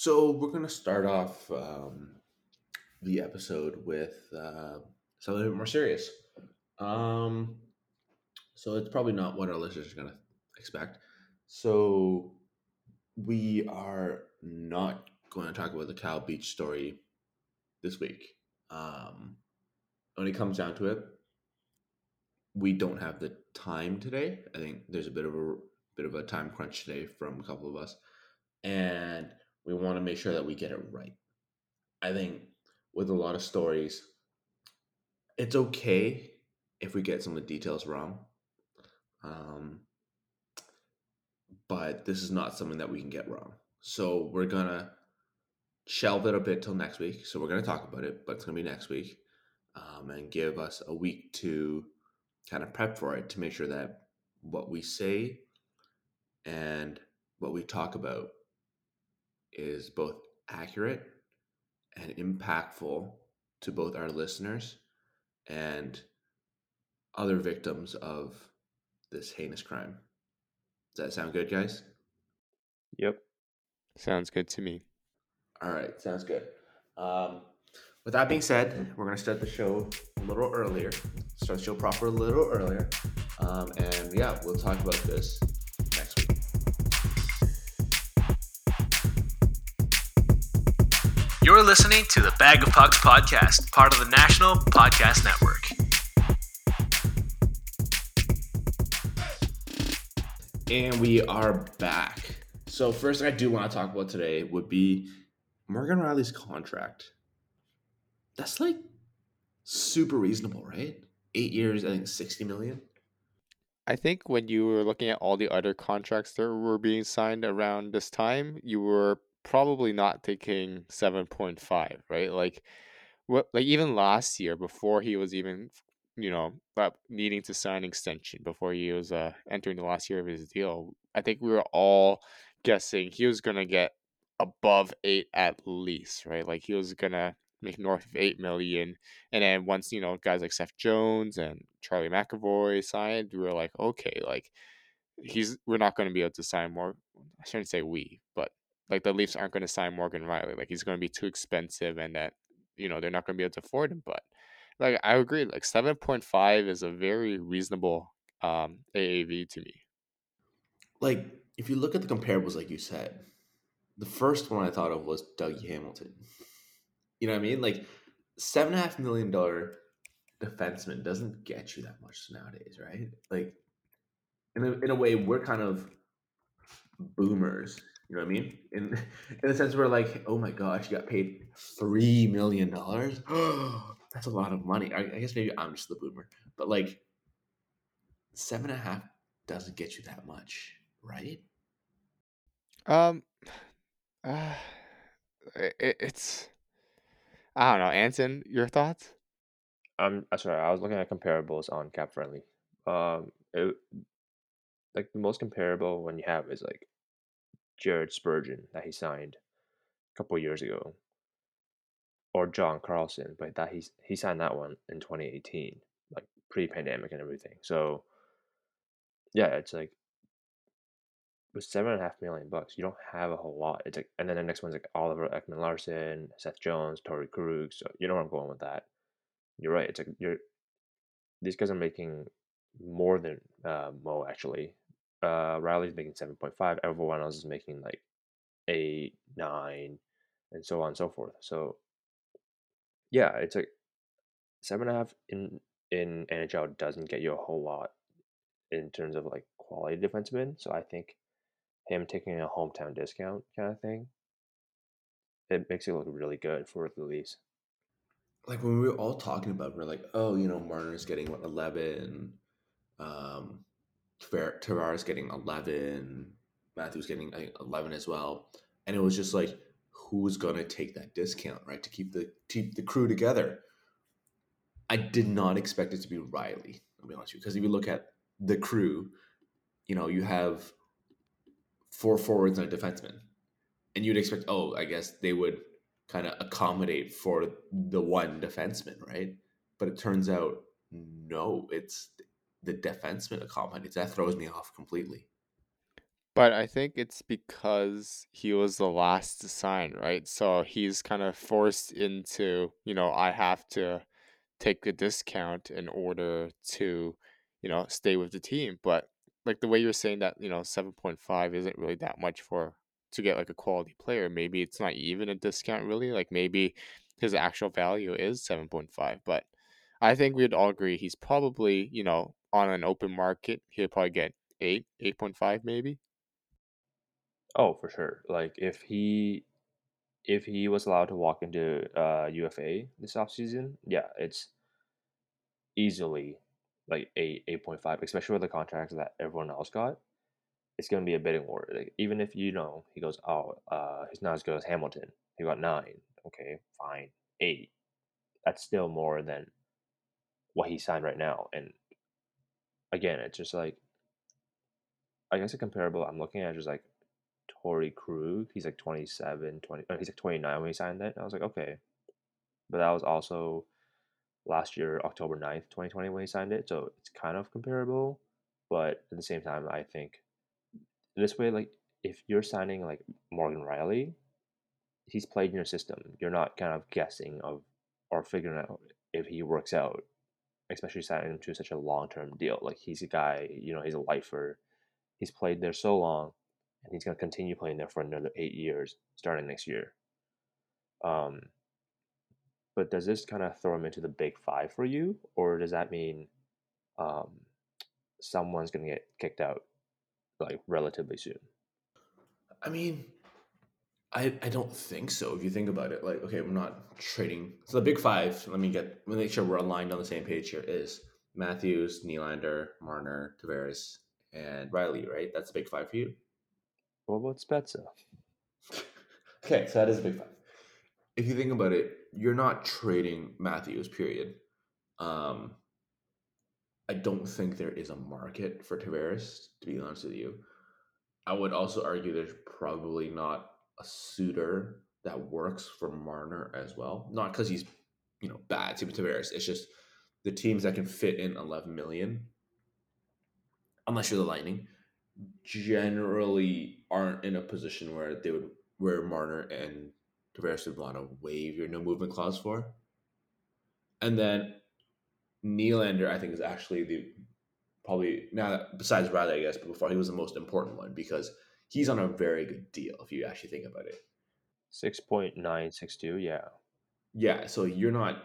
So we're gonna start off um, the episode with uh, something a bit more serious. Um, so it's probably not what our listeners are gonna expect. So we are not going to talk about the Kyle Beach story this week. Um, when it comes down to it, we don't have the time today. I think there's a bit of a bit of a time crunch today from a couple of us, and we want to make sure that we get it right. I think with a lot of stories, it's okay if we get some of the details wrong. Um, but this is not something that we can get wrong. So we're gonna shelve it a bit till next week. So we're gonna talk about it, but it's gonna be next week, um, and give us a week to kind of prep for it to make sure that what we say and what we talk about is both accurate and impactful to both our listeners and other victims of this heinous crime. Does that sound good, guys? Yep. Sounds good to me. All right, sounds good. Um, with that being said, we're going to start the show a little earlier. Start the show proper a little earlier. Um, and yeah, we'll talk about this You're listening to the Bag of Pucks podcast, part of the National Podcast Network. And we are back. So, first thing I do want to talk about today would be Morgan Rielly's contract. That's like super reasonable, right? Eight years, I think 60 million. I think when you were looking at all the other contracts that were being signed around this time, you were probably not taking 7.5, right? Like what like even last year before he was even you know needing to sign extension before he was uh entering the last year of his deal, I think we were all guessing he was going to get above 8 at least, right? Like he was going to make north of 8 million and then once, you know, guys like Seth Jones and Charlie McAvoy signed, we were like, okay, like he's we're not going to be able to sign more I shouldn't say we, but like the Leafs aren't going to sign Morgan Rielly. Like he's going to be too expensive, and that you know they're not going to be able to afford him. But like I agree, like seven point five is a very reasonable um, AAV to me. Like if you look at the comparables, like you said, the first one I thought of was Dougie Hamilton. You know what I mean? Like seven and a half million dollar defenseman doesn't get you that much nowadays, right? Like in a, in a way, we're kind of boomers you know what I mean? In in the sense where like, oh my gosh, you got paid three million dollars. That's a lot of money. I, I, guess maybe I'm just the boomer, but like seven and a half doesn't get you that much, right? Um, uh, it, it's I don't know. Anson, your thoughts? Um, sorry, I was looking at comparables on Cap Friendly. Um, it, like the most comparable one you have is like Jared Spurgeon that he signed a couple years ago, or John Carlson, but that he's he signed that one in 2018, like pre-pandemic and everything. So yeah, it's like with seven and a half million bucks, you don't have a whole lot. It's like, and then the next one's like Oliver Ekman Larsson, Seth Jones, Torey Krug. So you know where I'm going with that. You're right. It's like you're these guys are making more than uh, Mo actually uh, Rielly's making 7.5. Everyone else is making like 8, 9, and so on and so forth. So, yeah, it's like 7.5 in, in NHL doesn't get you a whole lot in terms of like quality defensemen. So, I think him taking a hometown discount kind of thing, it makes it look really good for the Leafs. Like when we were all talking about, we're like, oh, you know, Marner's getting what eleven, um, Tavares getting 11, Matthews getting I think, 11 as well. And it was just like, who's going to take that discount, right? To keep the keep the crew together. I did not expect it to be Rielly, I'll be honest with you. Because if you look at the crew, you know, you have four forwards and a defenseman. And you'd expect, oh, I guess they would kind of accommodate for the one defenseman, right? But it turns out no, it's the defenseman accommodates. That throws me off completely. But I think it's because he was the last to sign, right? So he's kind of forced into, you know, I have to take a discount in order to, you know, stay with the team. But like the way you're saying that, you know, 7.5 isn't really that much for to get like a quality player. Maybe it's not even a discount really. Like maybe his actual value is 7.5, but I think we'd all agree he's probably, you know, on an open market, he'll probably get 8, 8.5 maybe. Oh, for sure. Like if he if he was allowed to walk into uh, UFA this offseason, yeah, it's easily like eight, eight point five, especially with the contracts that everyone else got. It's gonna be a bidding war. Like, even if you know he goes, oh, uh, he's not as good as Hamilton. He got nine. Okay, fine, eight. That's still more than what he signed right now. And again, it's just like I guess a comparable I'm looking at just like Torey Krug. He's like 27, 20, uh, he's like 29 when he signed. And I was like, okay. But that was also last year, October 9th, 2020, when he signed it. So it's kind of comparable. But at the same time, I think this way, like, if you're signing like Morgan Rielly, he's played in your system. You're not kind of guessing of or figuring out if he works out, especially signing him to such a long term deal. Like he's a guy, you know, he's a lifer. He's played there so long and he's going to continue playing there for another eight years starting next year. Um, but does this kind of throw him into the big five for you, or does that mean um, someone's going to get kicked out like relatively soon? I mean, I I don't think so. If you think about it, like okay, we're not trading. So the big five. Let me get let me make sure we're aligned on the same page here. Is Matthews, Nylander, Marner, Tavares, and Rielly. right? That's the big five for you. What about Spezza? okay, so that is a big five. If you think about it, you're not trading Matthews, period. Um, I don't think there is a market for Tavares, to be honest with you. I would also argue there's probably not a suitor that works for Marner as well. Not because he's, you know, bad, to Tavares. It's just the teams that can fit in 11 million, unless you're the Lightning, generally aren't in a position where they would where Marner and Tavares would want to waive your no movement clause for. And then Nylander, I think, is actually the probably now besides Rielly, I guess, but before he was the most important one because he's on a very good deal if you actually think about it. Six point nine six two, yeah. Yeah, so you're not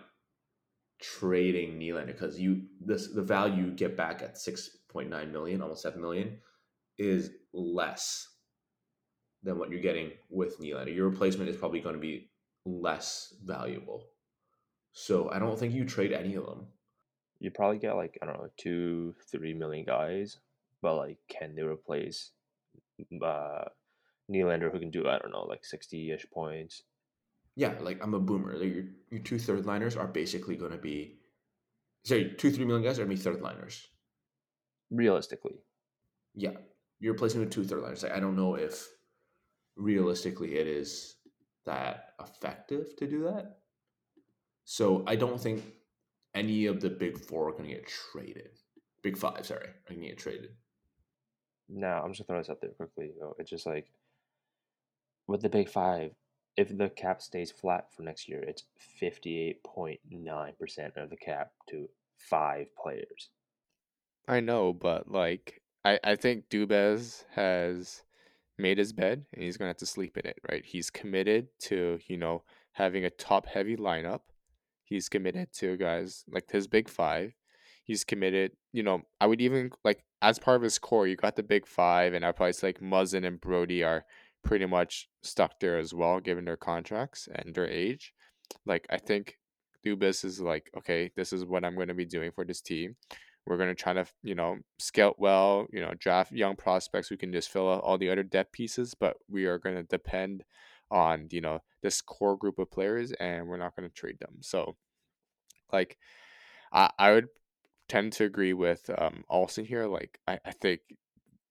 trading Nylander because you this the value you get back at six point nine million, almost seven million, is less than what you're getting with Nylander. Your replacement is probably going to be less valuable. So I don't think you trade any of them. You probably get like I don't know two, three million guys, but like can they replace uh, Nylander who can do I don't know like sixty ish points? Yeah, like I'm a boomer. Like your your two third liners are basically going to be sorry two three million guys are going to be third liners. Realistically, yeah, you're replacing with two third liners. Like, I don't know if realistically it is that effective to do that. So I don't think any of the big four are going to get traded. Big five, sorry, are going to get traded. Now I'm just gonna throw this out there quickly. Though. It's just like with the big five, if the cap stays flat for next year, it's fifty eight point nine percent of the cap to five players. I know, but like I, I think Dubas has made his bed and he's gonna have to sleep in it, right? He's committed to, you know, having a top heavy lineup. He's committed to guys like his big five. He's committed, you know, I would even like as part of his core, you got the big five, and I probably like Muzzin and Brodie are pretty much stuck there as well, given their contracts and their age. Like I think Dubas is like, okay, this is what I'm gonna be doing for this team. We're going to try to, you know, scout well, you know, draft young prospects who can just fill out all the other depth pieces, but we are going to depend on, you know, this core group of players and we're not going to trade them. So, like, I, I would tend to agree with um, Olson here. Like, I, I think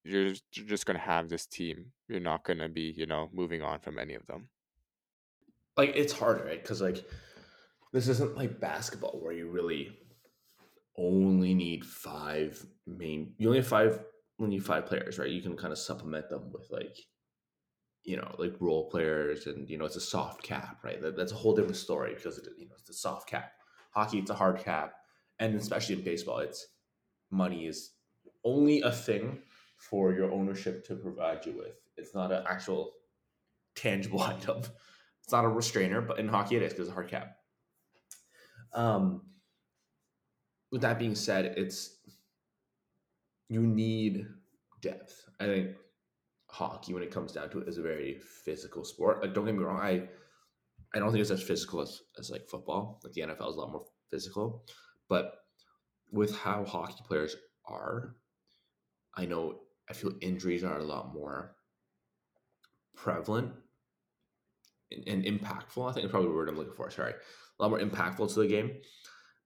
you're, you're just going to have this team. You're not going to be, you know, moving on from any of them. Like, it's hard, right? Because, like, this isn't like basketball where you really only need five main. You only have five when you five players, right? You can kind of supplement them with like, you know, like role players, and you know, it's a soft cap, right? That, that's a whole different story because it, you know it's a soft cap. Hockey, it's a hard cap, and especially in baseball, it's money is only a thing for your ownership to provide you with. It's not an actual tangible item. It's not a restrainer, but in hockey it is because it's a hard cap. Um, with that being said, it's you need depth. I think hockey, when it comes down to it, is a very physical sport. Like, don't get me wrong, I I don't think it's as physical as, as like football. Like the NFL is a lot more physical, but with how hockey players are, I know I feel injuries are a lot more prevalent and, and impactful. I think it's probably the word I'm looking for. Sorry, a lot more impactful to the game.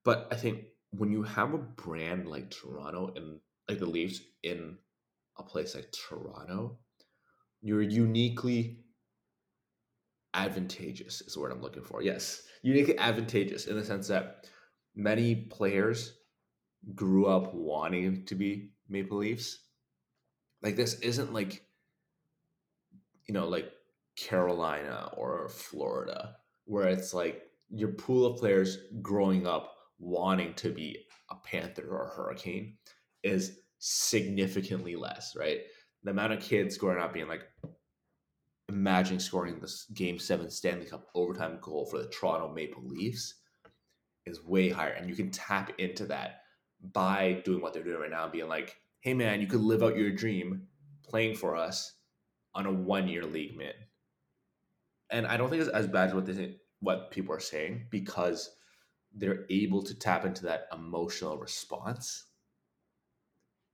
But I think when you have a brand like Toronto and like the Leafs in a place like Toronto, you're uniquely advantageous is the word I'm looking for. Yes, uniquely advantageous in the sense that many players grew up wanting to be Maple Leafs. Like this isn't like you know like Carolina or Florida where it's like your pool of players growing up wanting to be a Panther or a Hurricane is significantly less, right? The amount of kids growing up being like, imagine scoring this Game Seven Stanley Cup overtime goal for the Toronto Maple Leafs is way higher, and you can tap into that by doing what they're doing right now, being like, "Hey, man, you could live out your dream playing for us on a one-year league man. And I don't think it's as bad as what they what people are saying because they're able to tap into that emotional response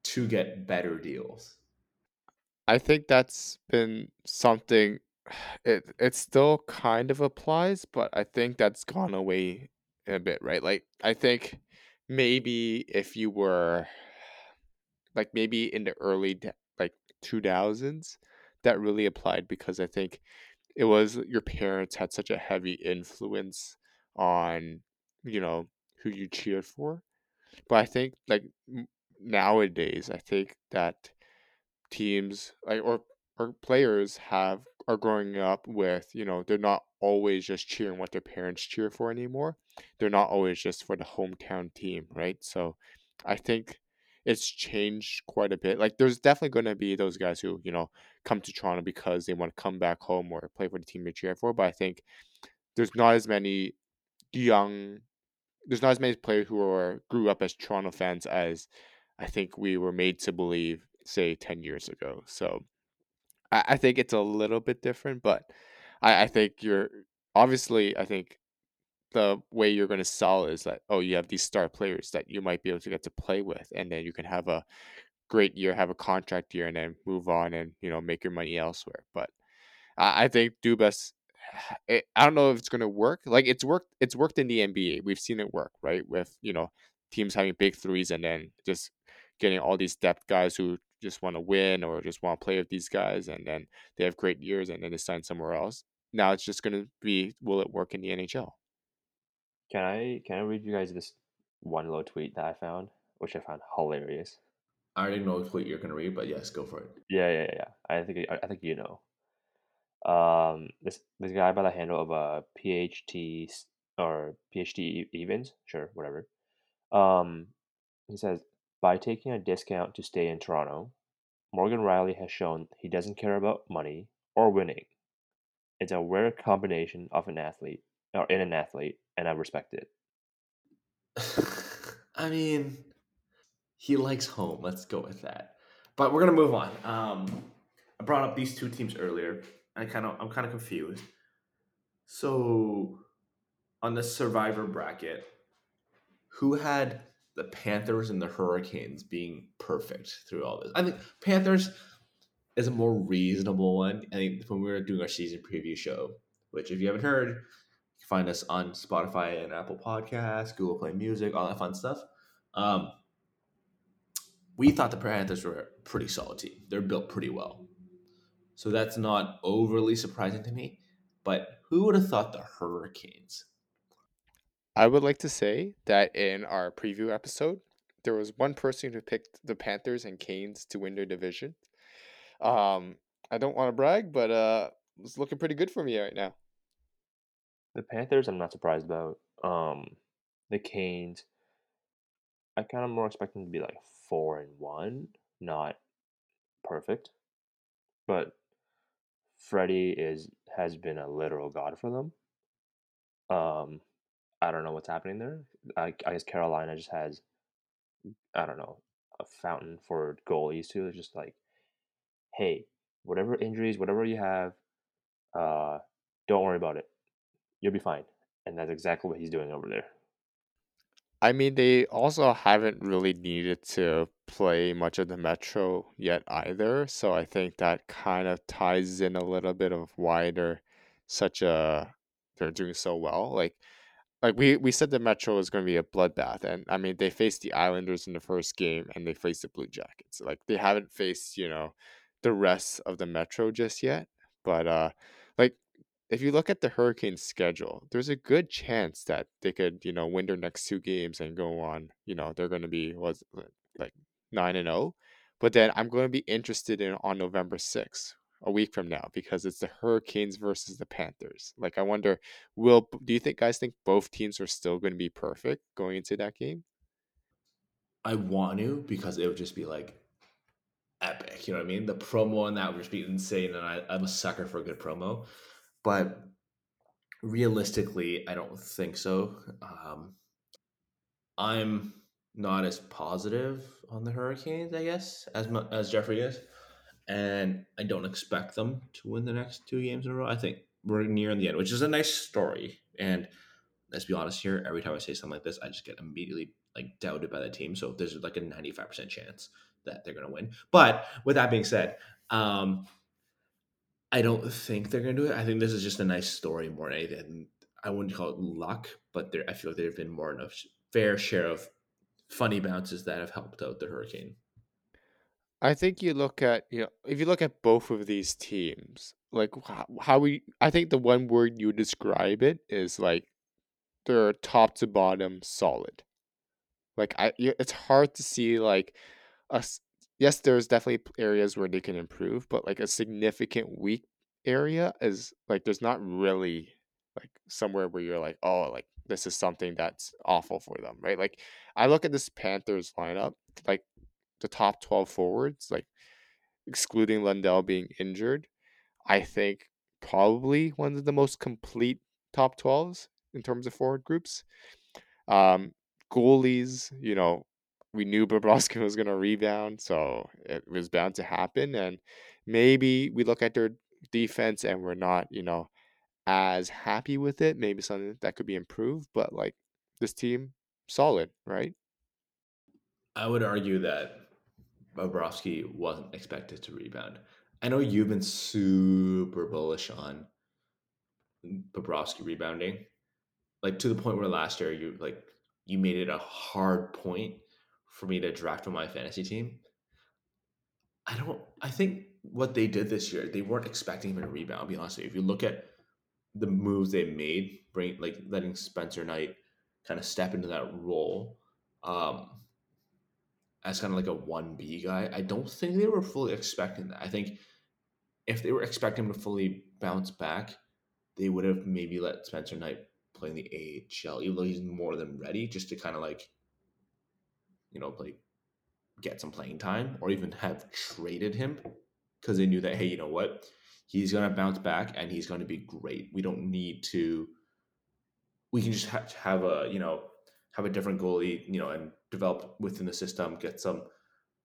to get better deals. I think that's been something it it still kind of applies, but I think that's gone away a bit, right? Like I think maybe if you were like maybe in the early like 2000s that really applied because I think it was your parents had such a heavy influence on you know who you cheered for but i think like nowadays i think that teams like or or players have are growing up with you know they're not always just cheering what their parents cheer for anymore. They're not always just for the hometown team right? So i think it's changed quite a bit. Like there's definitely going to be those guys who you know come to toronto because they want to come back home or play for the team they cheer for but i think there's not as many young there's not as many players who are grew up as toronto fans as i think we were made to believe say 10 years ago. So I, I think it's a little bit different, but I, I think you're obviously I think the way you're going to sell is that oh you have these star players that you might be able to get to play with and then you can have a great year have a contract year and then move on and you know make your money elsewhere but i, I think dubas eh, i don't know if it's going to work like it's worked it's worked in the nba we've seen it work right with you know teams having big threes and then just getting all these depth guys who just want to win or just want to play with these guys and then they have great years and then they sign somewhere else. Now it's just going to be will it work in the NHL? Can I can I read you guys this one little tweet that I found, which I found hilarious. I already know what you're gonna read, but yes, go for it. Yeah, yeah, yeah. I think I, think you know. Um, this this guy by the handle of a uh, PhD or PhD Evans, sure, whatever. Um, he says by taking a discount to stay in Toronto, Morgan Rielly has shown he doesn't care about money or winning. It's a rare combination of an athlete or in an athlete, and I respect it. I mean, he likes home. Let's go with that. But we're gonna move on. Um, I brought up these two teams earlier. I kind of I'm kind of confused. So, on the survivor bracket, who had the Panthers and the Hurricanes being perfect through all this. I think Panthers is a more reasonable one. I think when we were doing our season preview show, which if you haven't heard, you can find us on Spotify and Apple Podcasts, Google Play Music, all that fun stuff. Um, we thought the Panthers were a pretty solid team. They're built pretty well. So that's not overly surprising to me. But who would have thought the Hurricanes I would like to say that in our preview episode, there was one person who picked the Panthers and Canes to win their division. Um, I don't want to brag, but uh, it's looking pretty good for me right now. The Panthers, I'm not surprised about. Um, the Canes, I kind of more expect them to be like four and one, not perfect. But Freddie is has been a literal god for them. Um, I don't know what's happening there. I, I guess Carolina just has, I don't know, a fountain for goalies too. It's just like, hey, whatever injuries, whatever you have, uh, don't worry about it. You'll be fine. And that's exactly what he's doing over there. I mean, they also haven't really needed to play much of the Metro yet either. So I think that kind of ties in a little bit of why they're such a they're doing so well. Like like we we said the Metro was going to be a bloodbath, and I mean they faced the Islanders in the first game, and they faced the Blue Jackets. Like they haven't faced you know the rest of the Metro just yet, but uh, like if you look at the Hurricanes schedule, there's a good chance that they could, you know, win their next two games and go on, you know, they're going to be was like 9 and 0. But then I'm going to be interested in on November 6th, a week from now because it's the Hurricanes versus the Panthers. Like I wonder will do you think guys think both teams are still going to be perfect going into that game? I want to because it would just be like epic. You know what I mean? The promo on that would just be insane, and I, I'm a sucker for a good promo but realistically, I don't think so. Um, I'm not as positive on the Hurricanes, I guess, as as Jeffrey is, and I don't expect them to win the next two games in a row. I think we're near the end, which is a nice story. And let's be honest here, every time I say something like this, I just get immediately like doubted by the team. So there's like a 95% chance that they're going to win. But with that being said, um, I don't think they're going to do it. I think this is just a nice story more than anything. I wouldn't call it luck, but there, I feel like there have been more than a fair share of funny bounces that have helped out the Hurricane. I think you look at you know if you look at both of these teams, like how, how we I think the one word you describe it is like they're top to bottom solid. Like I, it's hard to see like us yes, there's definitely areas where they can improve, but like a significant weak area is like there's not really like somewhere where you're like, oh, like this is something that's awful for them, right? Like I look at this Panthers lineup, like the top 12 forwards, like excluding Lundell being injured, I think probably one of the most complete top 12s in terms of forward groups. Um, goalies, you know, we knew Bobrovsky was going to rebound, so it was bound to happen. And maybe we look at their defense and we're not, you know, as happy with it. Maybe something that could be improved, but like this team, solid, right? I would argue that Bobrovsky wasn't expected to rebound. I know you've been super bullish on Bobrovsky rebounding, like to the point where last year you like you made it a hard point for me to draft on my fantasy team. I don't. I think what they did this year, they weren't expecting him to rebound. I'll be honest with you. If you look at the moves they made, bring like letting Spencer Knight kind of step into that role um, as kind of like a one B guy, I don't think they were fully expecting that. I think if they were expecting him to fully bounce back, they would have maybe let Spencer Knight play in the AHL, even though he's more than ready, just to kind of like you know, like get some playing time or even have traded him because they knew that, hey, you know what? He's going to bounce back and he's going to be great. We don't need to, we can just have, have a, you know, have a different goalie, you know, and develop within the system, get some,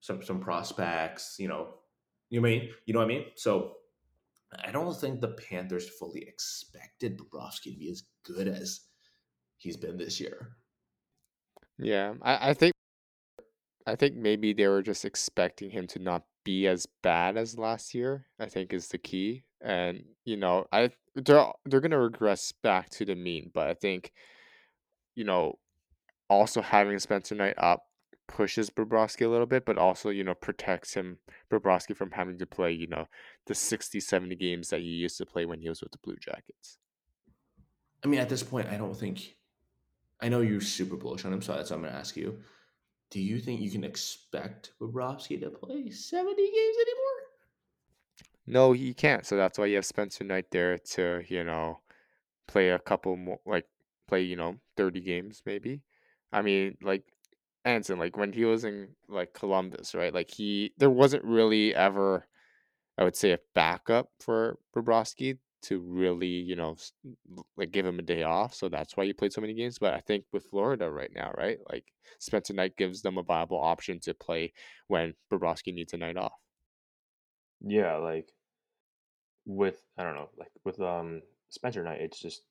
some, some prospects, you know, you mean, you know what I mean? So I don't think the Panthers fully expected Bobrovsky to be as good as he's been this year. Yeah, I, I think I think maybe they were just expecting him to not be as bad as last year. I think is the key, and you know, I they're they're gonna regress back to the mean, but I think, you know, also having Spencer Knight up pushes Bobrovsky a little bit, but also, you know, protects him, Bobrovsky, from having to play, you know, the 60, 70 games that he used to play when he was with the Blue Jackets. I mean, at this point, I don't think, I know you're super bullish on him, so that's what I'm going to ask you do you think you can expect Bobrovsky to play 70 games anymore? No, he can't. So that's why you have Spencer Knight there to, you know, play a couple more, like play, you know, 30 games maybe. I mean, like Anson, like when he was in like Columbus, right? Like he, there wasn't really ever, I would say, a backup for Bobrovsky to really, you know, like give him a day off. So that's why he played so many games. But I think with Florida right now, right, like Spencer Knight gives them a viable option to play when Bobrovsky needs a night off. Yeah, like with I don't know, like with um Spencer Knight, it's just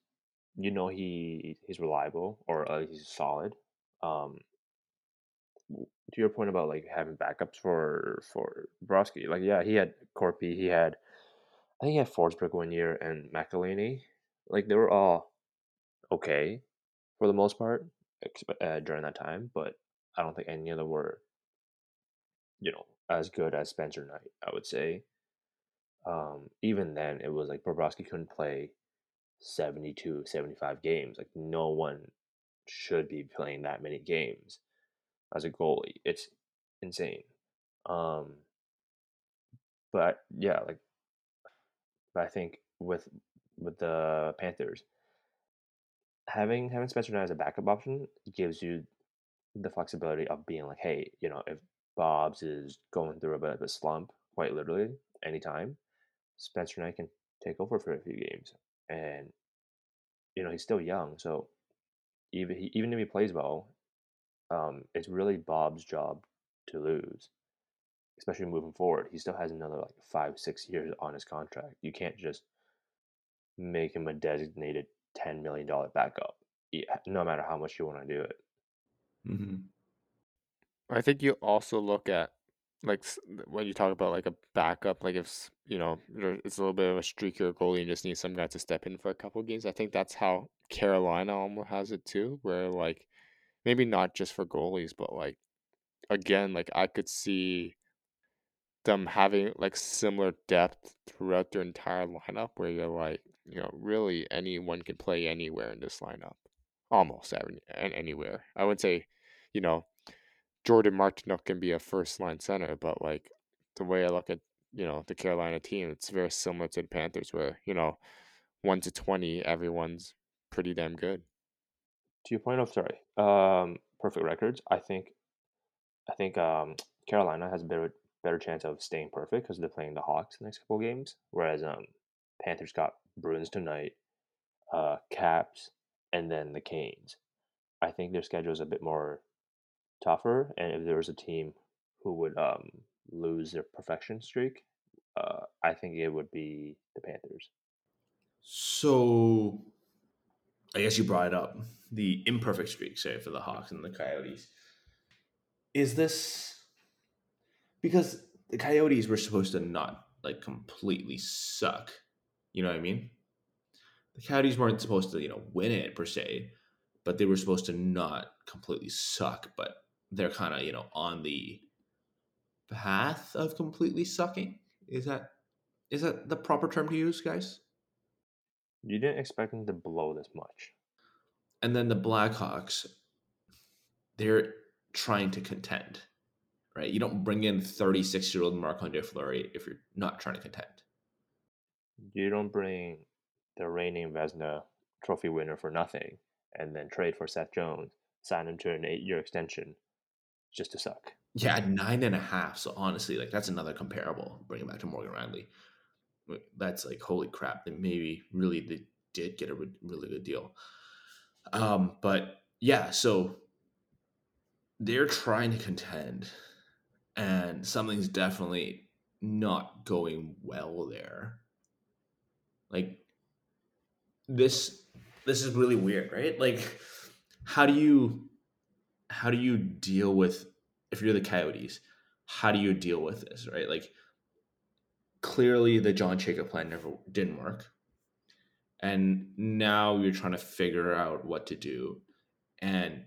you know he he's reliable or uh, he's solid. Um, to your point about like having backups for for Bobrovsky, like yeah, he had Korpi, he had I think he had Forsberg one year and McElhinney. Like they were all okay for the most part uh, during that time, but I don't think any of them were, you know, as good as Spencer Knight. I would say. Um, even then, it was like Bobrovsky couldn't play 72, 75 games. Like no one should be playing that many games as a goalie. It's insane. Um, but yeah, like I think with with the Panthers, having having Spencer Knight as a backup option gives you the flexibility of being like, hey, you know, if Bob's is going through a bit of a slump, quite literally, anytime, Spencer Knight can take over for a few games, and you know he's still young, so even even if he plays well, um, it's really Bob's job to lose especially moving forward. He still has another like five, six years on his contract. You can't just make him a designated ten million dollar backup, no matter how much you want to do it. Mm-hmm. I think you also look at like when you talk about like a backup, like if you know it's a little bit of a streakier goalie and just need some guy to step in for a couple games. I think that's how Carolina almost has it too, where like maybe not just for goalies, but like again, like I could see them having like similar depth throughout their entire lineup where you're like, you know, really anyone can play anywhere in this lineup. Almost every, anywhere. I would say, you know, Jordan Martinook can be a first line center, but like the way I look at, you know, the Carolina team, it's very similar to the Panthers where, you know, one to twenty, everyone's pretty damn good. To your point of sorry, um, perfect records, I think I think um, Carolina has a better better chance of staying perfect because they're playing the Hawks the next couple games. Whereas um, Panthers got Bruins tonight, uh, Caps, and then the Canes. I think their schedule is a bit more tougher, and if there was a team who would um, lose their perfection streak, uh, I think it would be the Panthers. So, I guess you brought it up the imperfect streak, say for the Hawks and the Coyotes. Is this because the Coyotes were supposed to not like completely suck. You know what I mean? The Coyotes weren't supposed to, you know, win it per se, but they were supposed to not completely suck, but they're kind of, you know, on the path of completely sucking. Is that is that the proper term to use, guys? You didn't expect them to blow this much. And then the Blackhawks, they're trying to contend right? You don't bring in 36 year old Marc-Andre Fleury if you're not trying to contend. You don't bring the reigning Vezina trophy winner for nothing and then trade for Seth Jones, sign him to an eight year extension just to suck. Yeah, nine and a half. So honestly, like that's another comparable. Bring it back to Morgan Rielly. That's like holy crap. They maybe really they did get a really good deal. Um, but yeah, so they're trying to contend and something's definitely not going well there. Like this this is really weird, right? Like how do you how do you deal with if you're the Coyotes? How do you deal with this, right? Like clearly the John Chayka plan never didn't work. And now you're trying to figure out what to do. And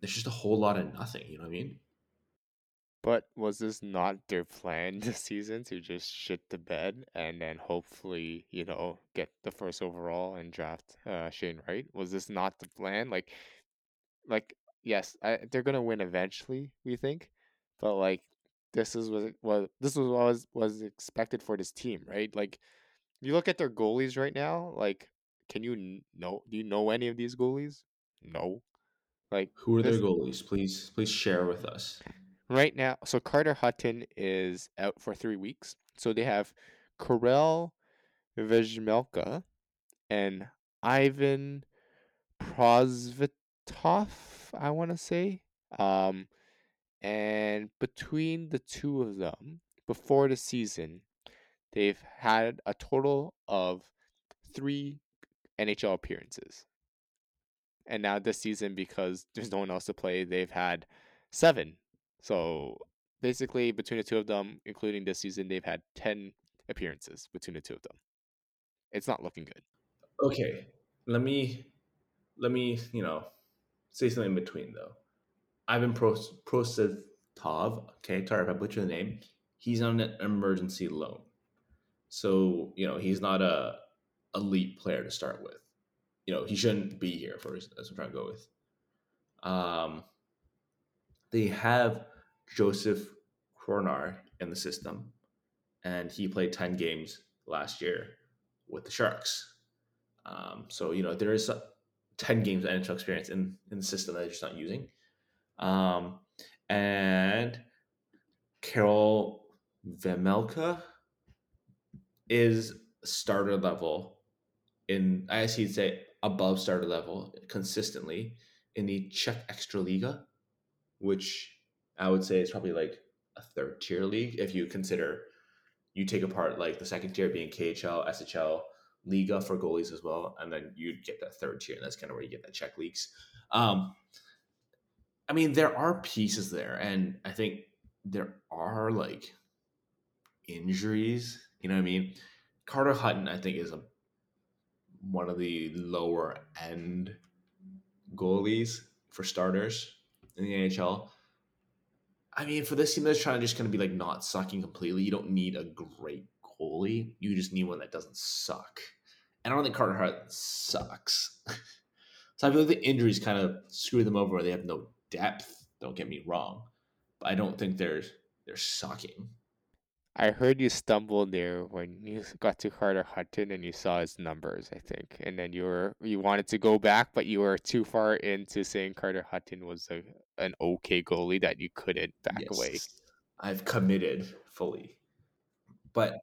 there's just a whole lot of nothing, you know what I mean? But was this not their plan this season to just shit the bed and then hopefully, you know, get the first overall and draft uh, Shane Wright? Was this not the plan? Like, like yes, I, they're gonna win eventually. We think, but like this is what what this was what was was expected for this team, right? Like you look at their goalies right now. Like, can you know? Do you know any of these goalies? No. Like Who are their goalies? Please, please share with us. right now. So Carter Hutton is out for three weeks. So they have Karel Vejmelka and Ivan Prosvetov, I want to say. Um, and between the two of them, before the season, they've had a total of three NHL appearances. And now this season, because there's no one else to play, they've had seven. So basically, between the two of them, including this season, they've had 10 appearances between the two of them. It's not looking good. Okay, let me let me you know say something in between though. Ivan Pros-. Okay, sorry if I butchered the name. He's on an emergency loan, so you know he's not a elite player to start with. You know he shouldn't be here for. That's what I'm trying to go with. Um, they have Josef Korenar in the system, and he played ten games last year with the Sharks. Um, so you know there is ten games of NHL experience in in the system that they're just not using. Um, and Karel Vejmelka is starter level in I guess he'd say above starter level consistently in the Czech Extra Liga, which I would say is probably like a third tier league if you consider you take apart like the second tier being KHL, SHL, Liiga for goalies as well, and then you'd get that third tier, and that's kind of where you get that Czech leagues. Um, I mean, there are pieces there, and I think there are like injuries. You know what I mean? Carter Hutton, I think, is a one of the lower end goalies for starters in the NHL. I mean, for this team that's trying to just kind of be like not sucking completely, you don't need a great goalie. You just need one that doesn't suck. And I don't think Carter Hutton sucks. so I feel like the injuries kind of screw them over. They have no depth. Don't get me wrong, but I don't think they're they're sucking. I heard you stumbled there when you got to Carter Hutton and you saw his numbers, I think. And then you were you wanted to go back, but you were too far into saying Carter Hutton was a, an okay goalie that you couldn't back away. I've committed fully, but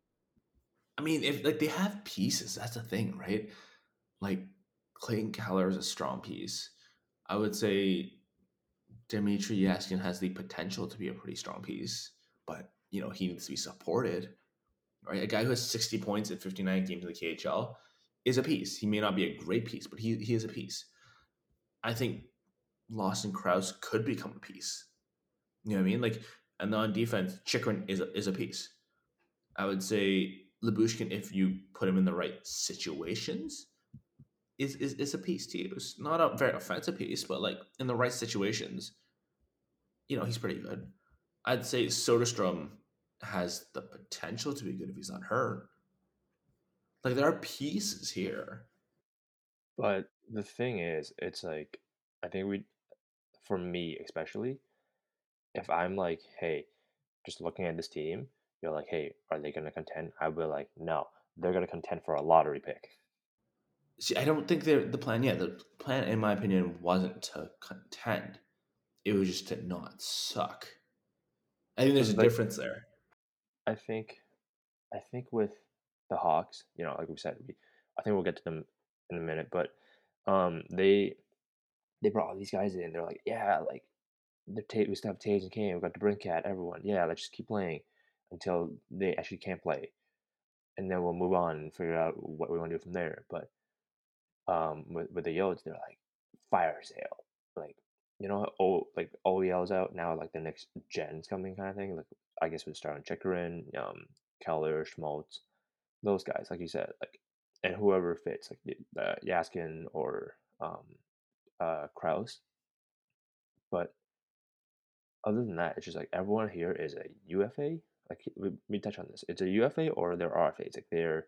I mean, if like they have pieces, that's the thing, right? Like Clayton Keller is a strong piece. I would say Dmitrij Jaskin has the potential to be a pretty strong piece, but you know he needs to be supported. Right, a guy who has sixty points in fifty nine games in the KHL is a piece. He may not be a great piece, but he he is a piece. I think Lawson Crouse could become a piece. You know what I mean? Like, and on defense, Chychrun is a, is a piece. I would say Lyubushkin, if you put him in the right situations, is is, is a piece to use. Not a very offensive piece, but like in the right situations, you know, he's pretty good. I'd say Soderstrom has the potential to be good if he's not hurt. Like there are pieces here. But the thing is, it's like I think we, for me especially, if I'm like, hey, just looking at this team, you're like, hey, are they gonna contend? I will like, no, they're gonna contend for a lottery pick. See, I don't think they're the plan. Yeah, the plan, in my opinion, wasn't to contend. It was just to not suck. I think there's a Like- difference there. I think, I think with the Hawks, you know, like we said, we, I think we'll get to them in a minute, but um, they they brought all these guys in. They're like, yeah, like the Tate, we still have Toews and Kane. We got the Brinkat, everyone. Yeah, let's just keep playing until they actually can't play, and then we'll move on and figure out what we want to do from there. But um, with with the Yotes, they're like fire sale, like you know, oh, like OEL's out now, like the next gen's coming kind of thing. Like I guess we'd start on Chychrun, um, Keller, Schmaltz, those guys, like you said, like and whoever fits, like the Jaskin or um, uh, Crouse. But other than that, it's just like everyone here is a UFA. Like we, we touch on this, it's a UFA or they're RFAs. Like they're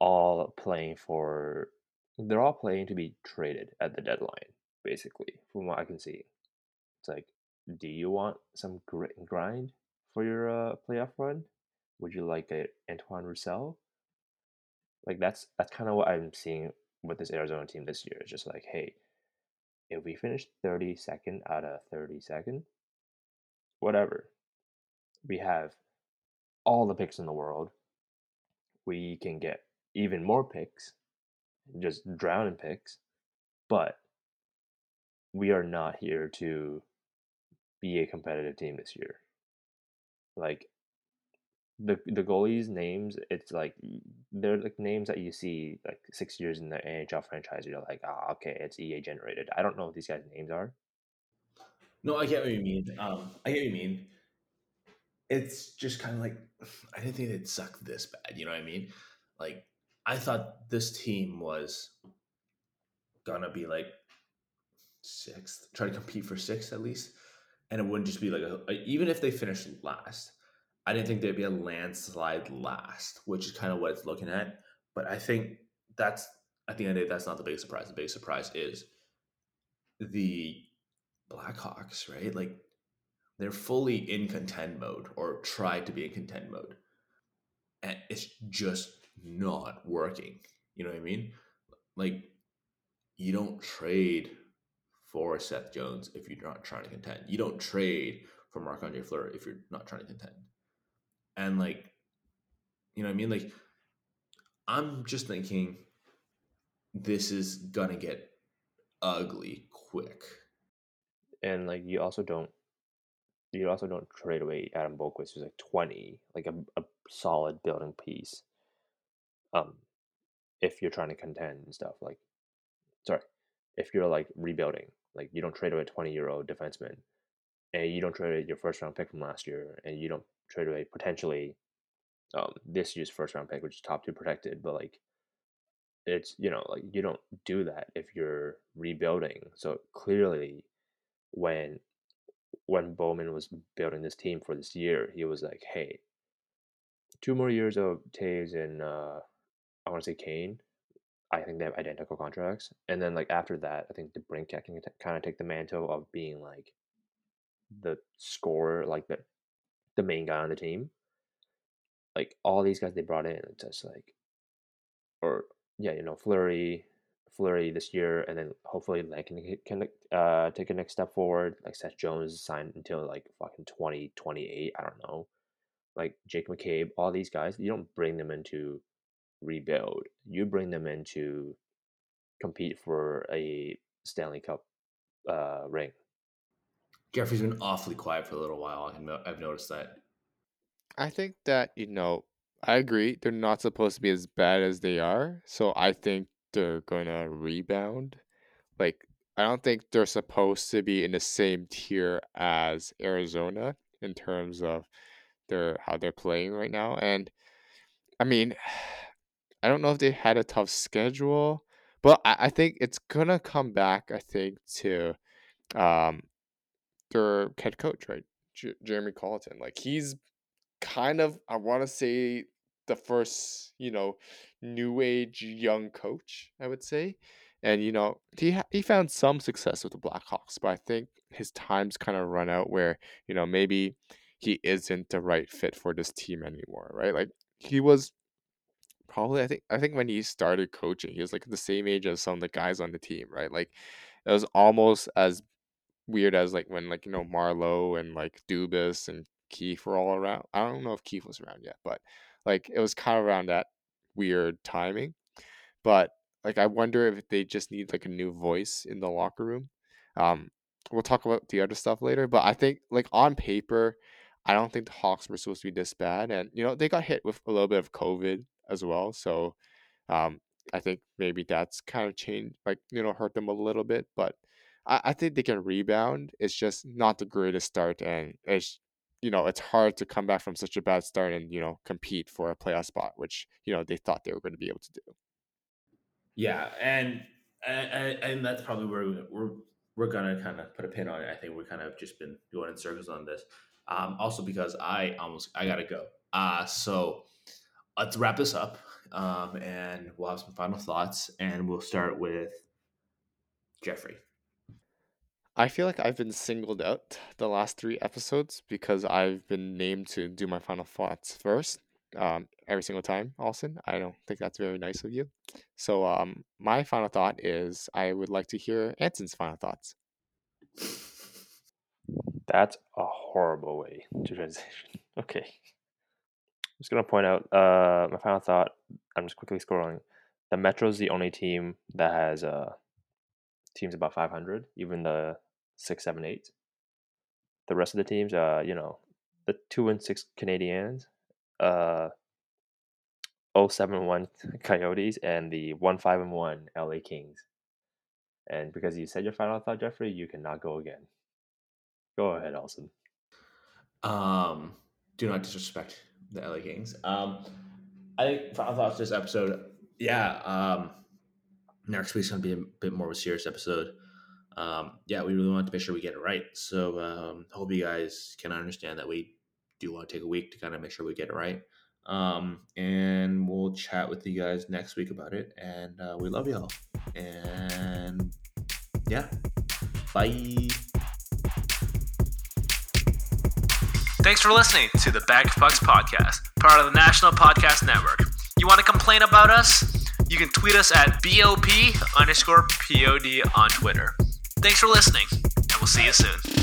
all playing for, they're all playing to be traded at the deadline, basically, from what I can see. It's like, do you want some grit and grind for your uh, playoff run? Would you like a Antoine Roussel? Like that's that's kind of what I'm seeing with this Arizona team this year. It's just like, hey, if we finish 32nd out of 32nd, whatever. We have all the picks in the world. We can get even more picks, just drown in picks, but we are not here to be a competitive team this year. Like the the goalies' names, it's like they're like names that you see like six years in the NHL franchise. You're like, ah, okay, it's EA generated. I don't know what these guys' names are. No, I get what you mean. Um, I get what you mean. It's just kind of like I didn't think they'd suck this bad. You know what I mean? Like I thought this team was gonna be like sixth, try to compete for sixth at least, and it wouldn't just be like a, a, even if they finished last. I didn't think there'd be a landslide last, which is kind of what it's looking at. But I think that's at the end of the day, that's not the big surprise. The big surprise is the Blackhawks, right? Like they're fully in contend mode or try to be in contend mode. And it's just not working. You know what I mean? Like you don't trade for Seth Jones if you're not trying to contend. You don't trade for Marc Andre Fleury if you're not trying to contend. And like, you know what I mean? Like, I'm just thinking this is gonna get ugly quick. And like, you also don't, you also don't trade away Adam Boqvist, who's like 20, like a, a solid building piece. Um, if you're trying to contend and stuff, like, sorry, if you're like rebuilding, like you don't trade away a 20 year old defenseman, and you don't trade away your first round pick from last year, and you don't trade away potentially um, this year's first round pick, which is top two protected, but like it's you know like you don't do that if you're rebuilding. So clearly, when when Bowman was building this team for this year, he was like, hey, two more years of Toews and uh, I want to say Kane. I think they have identical contracts, and then like after that, I think DeBrincat can t- kind of take the mantle of being like the scorer, like the the main guy on the team. Like all these guys they brought in, it's just like, or yeah, you know, Fleury, Fleury this year, and then hopefully like can can uh take a next step forward. Like Seth Jones signed until like fucking twenty twenty eight. I don't know. Like Jake McCabe, all these guys, you don't bring them into rebuild. You bring them into compete for a Stanley Cup uh, ring. Jeffrey's been awfully quiet for a little while. I've noticed that. I think that, you know, I agree. They're not supposed to be as bad as they are. So I think they're going to rebound. Like, I don't think they're supposed to be in the same tier as Arizona in terms of their how they're playing right now. And I mean, I don't know if they had a tough schedule, but I, I think it's gonna come back. I think to um their head coach, right, J- Jeremy Colliton. Like he's kind of I want to say the first you know new age young coach I would say, and you know he ha- he found some success with the Blackhawks, but I think his time's kind of run out where you know maybe he isn't the right fit for this team anymore, right? Like he was probably I think I think when he started coaching, he was like the same age as some of the guys on the team, right? Like it was almost as weird as like when like you know Marlowe and like Dubas and Keefe were all around. I don't know if Keefe was around yet, but like it was kind of around that weird timing. But like I wonder if they just need like a new voice in the locker room. Um, we'll talk about the other stuff later, but I think like on paper, I don't think the Hawks were supposed to be this bad, and you know they got hit with a little bit of COVID as well, so um, I think maybe that's kind of changed, like you know, hurt them a little bit, but I, I think they can rebound. It's just not the greatest start, and it's you know it's hard to come back from such a bad start and you know compete for a playoff spot, which you know they thought they were going to be able to do. Yeah, and and, and that's probably where we're we're gonna kind of put a pin on it. I think we kind of just been going in circles on this. Um, also because I almost I gotta go. Uh so let's wrap this up, um, and we'll have some final thoughts, and we'll start with Jeffrey. I feel like I've been singled out the last three episodes because I've been named to do my final thoughts first. Um, every single time, Austin. I don't think that's very nice of you. So, um, my final thought is I would like to hear Anson's final thoughts. That's a horrible way to transition. Okay. Just gonna point out uh my final thought. I'm just quickly scrolling. The Metro's the only team that has uh teams about 500, even the six, seven, eight. The rest of the teams, uh, you know, the two and six Canadiens, uh, 071 Coyotes, and the one five and one LA Kings. And because you said your final thought, Jeffrey, you cannot go again. Go ahead, Olsen. Um, do not disrespect the LA Kings. Um, I think final thoughts this episode. Yeah. Um, next week's gonna be a bit more of a serious episode. Um, yeah, we really want to make sure we get it right. So um, hope you guys can understand that we do want to take a week to kind of make sure we get it right. Um, and we'll chat with you guys next week about it. And uh, we love y'all. And yeah, bye. Thanks for listening to the Bag of Pucks podcast, part of the National Podcast Network. You want to complain about us? You can tweet us at BOP underscore POD on Twitter. Thanks for listening, and we'll see you soon.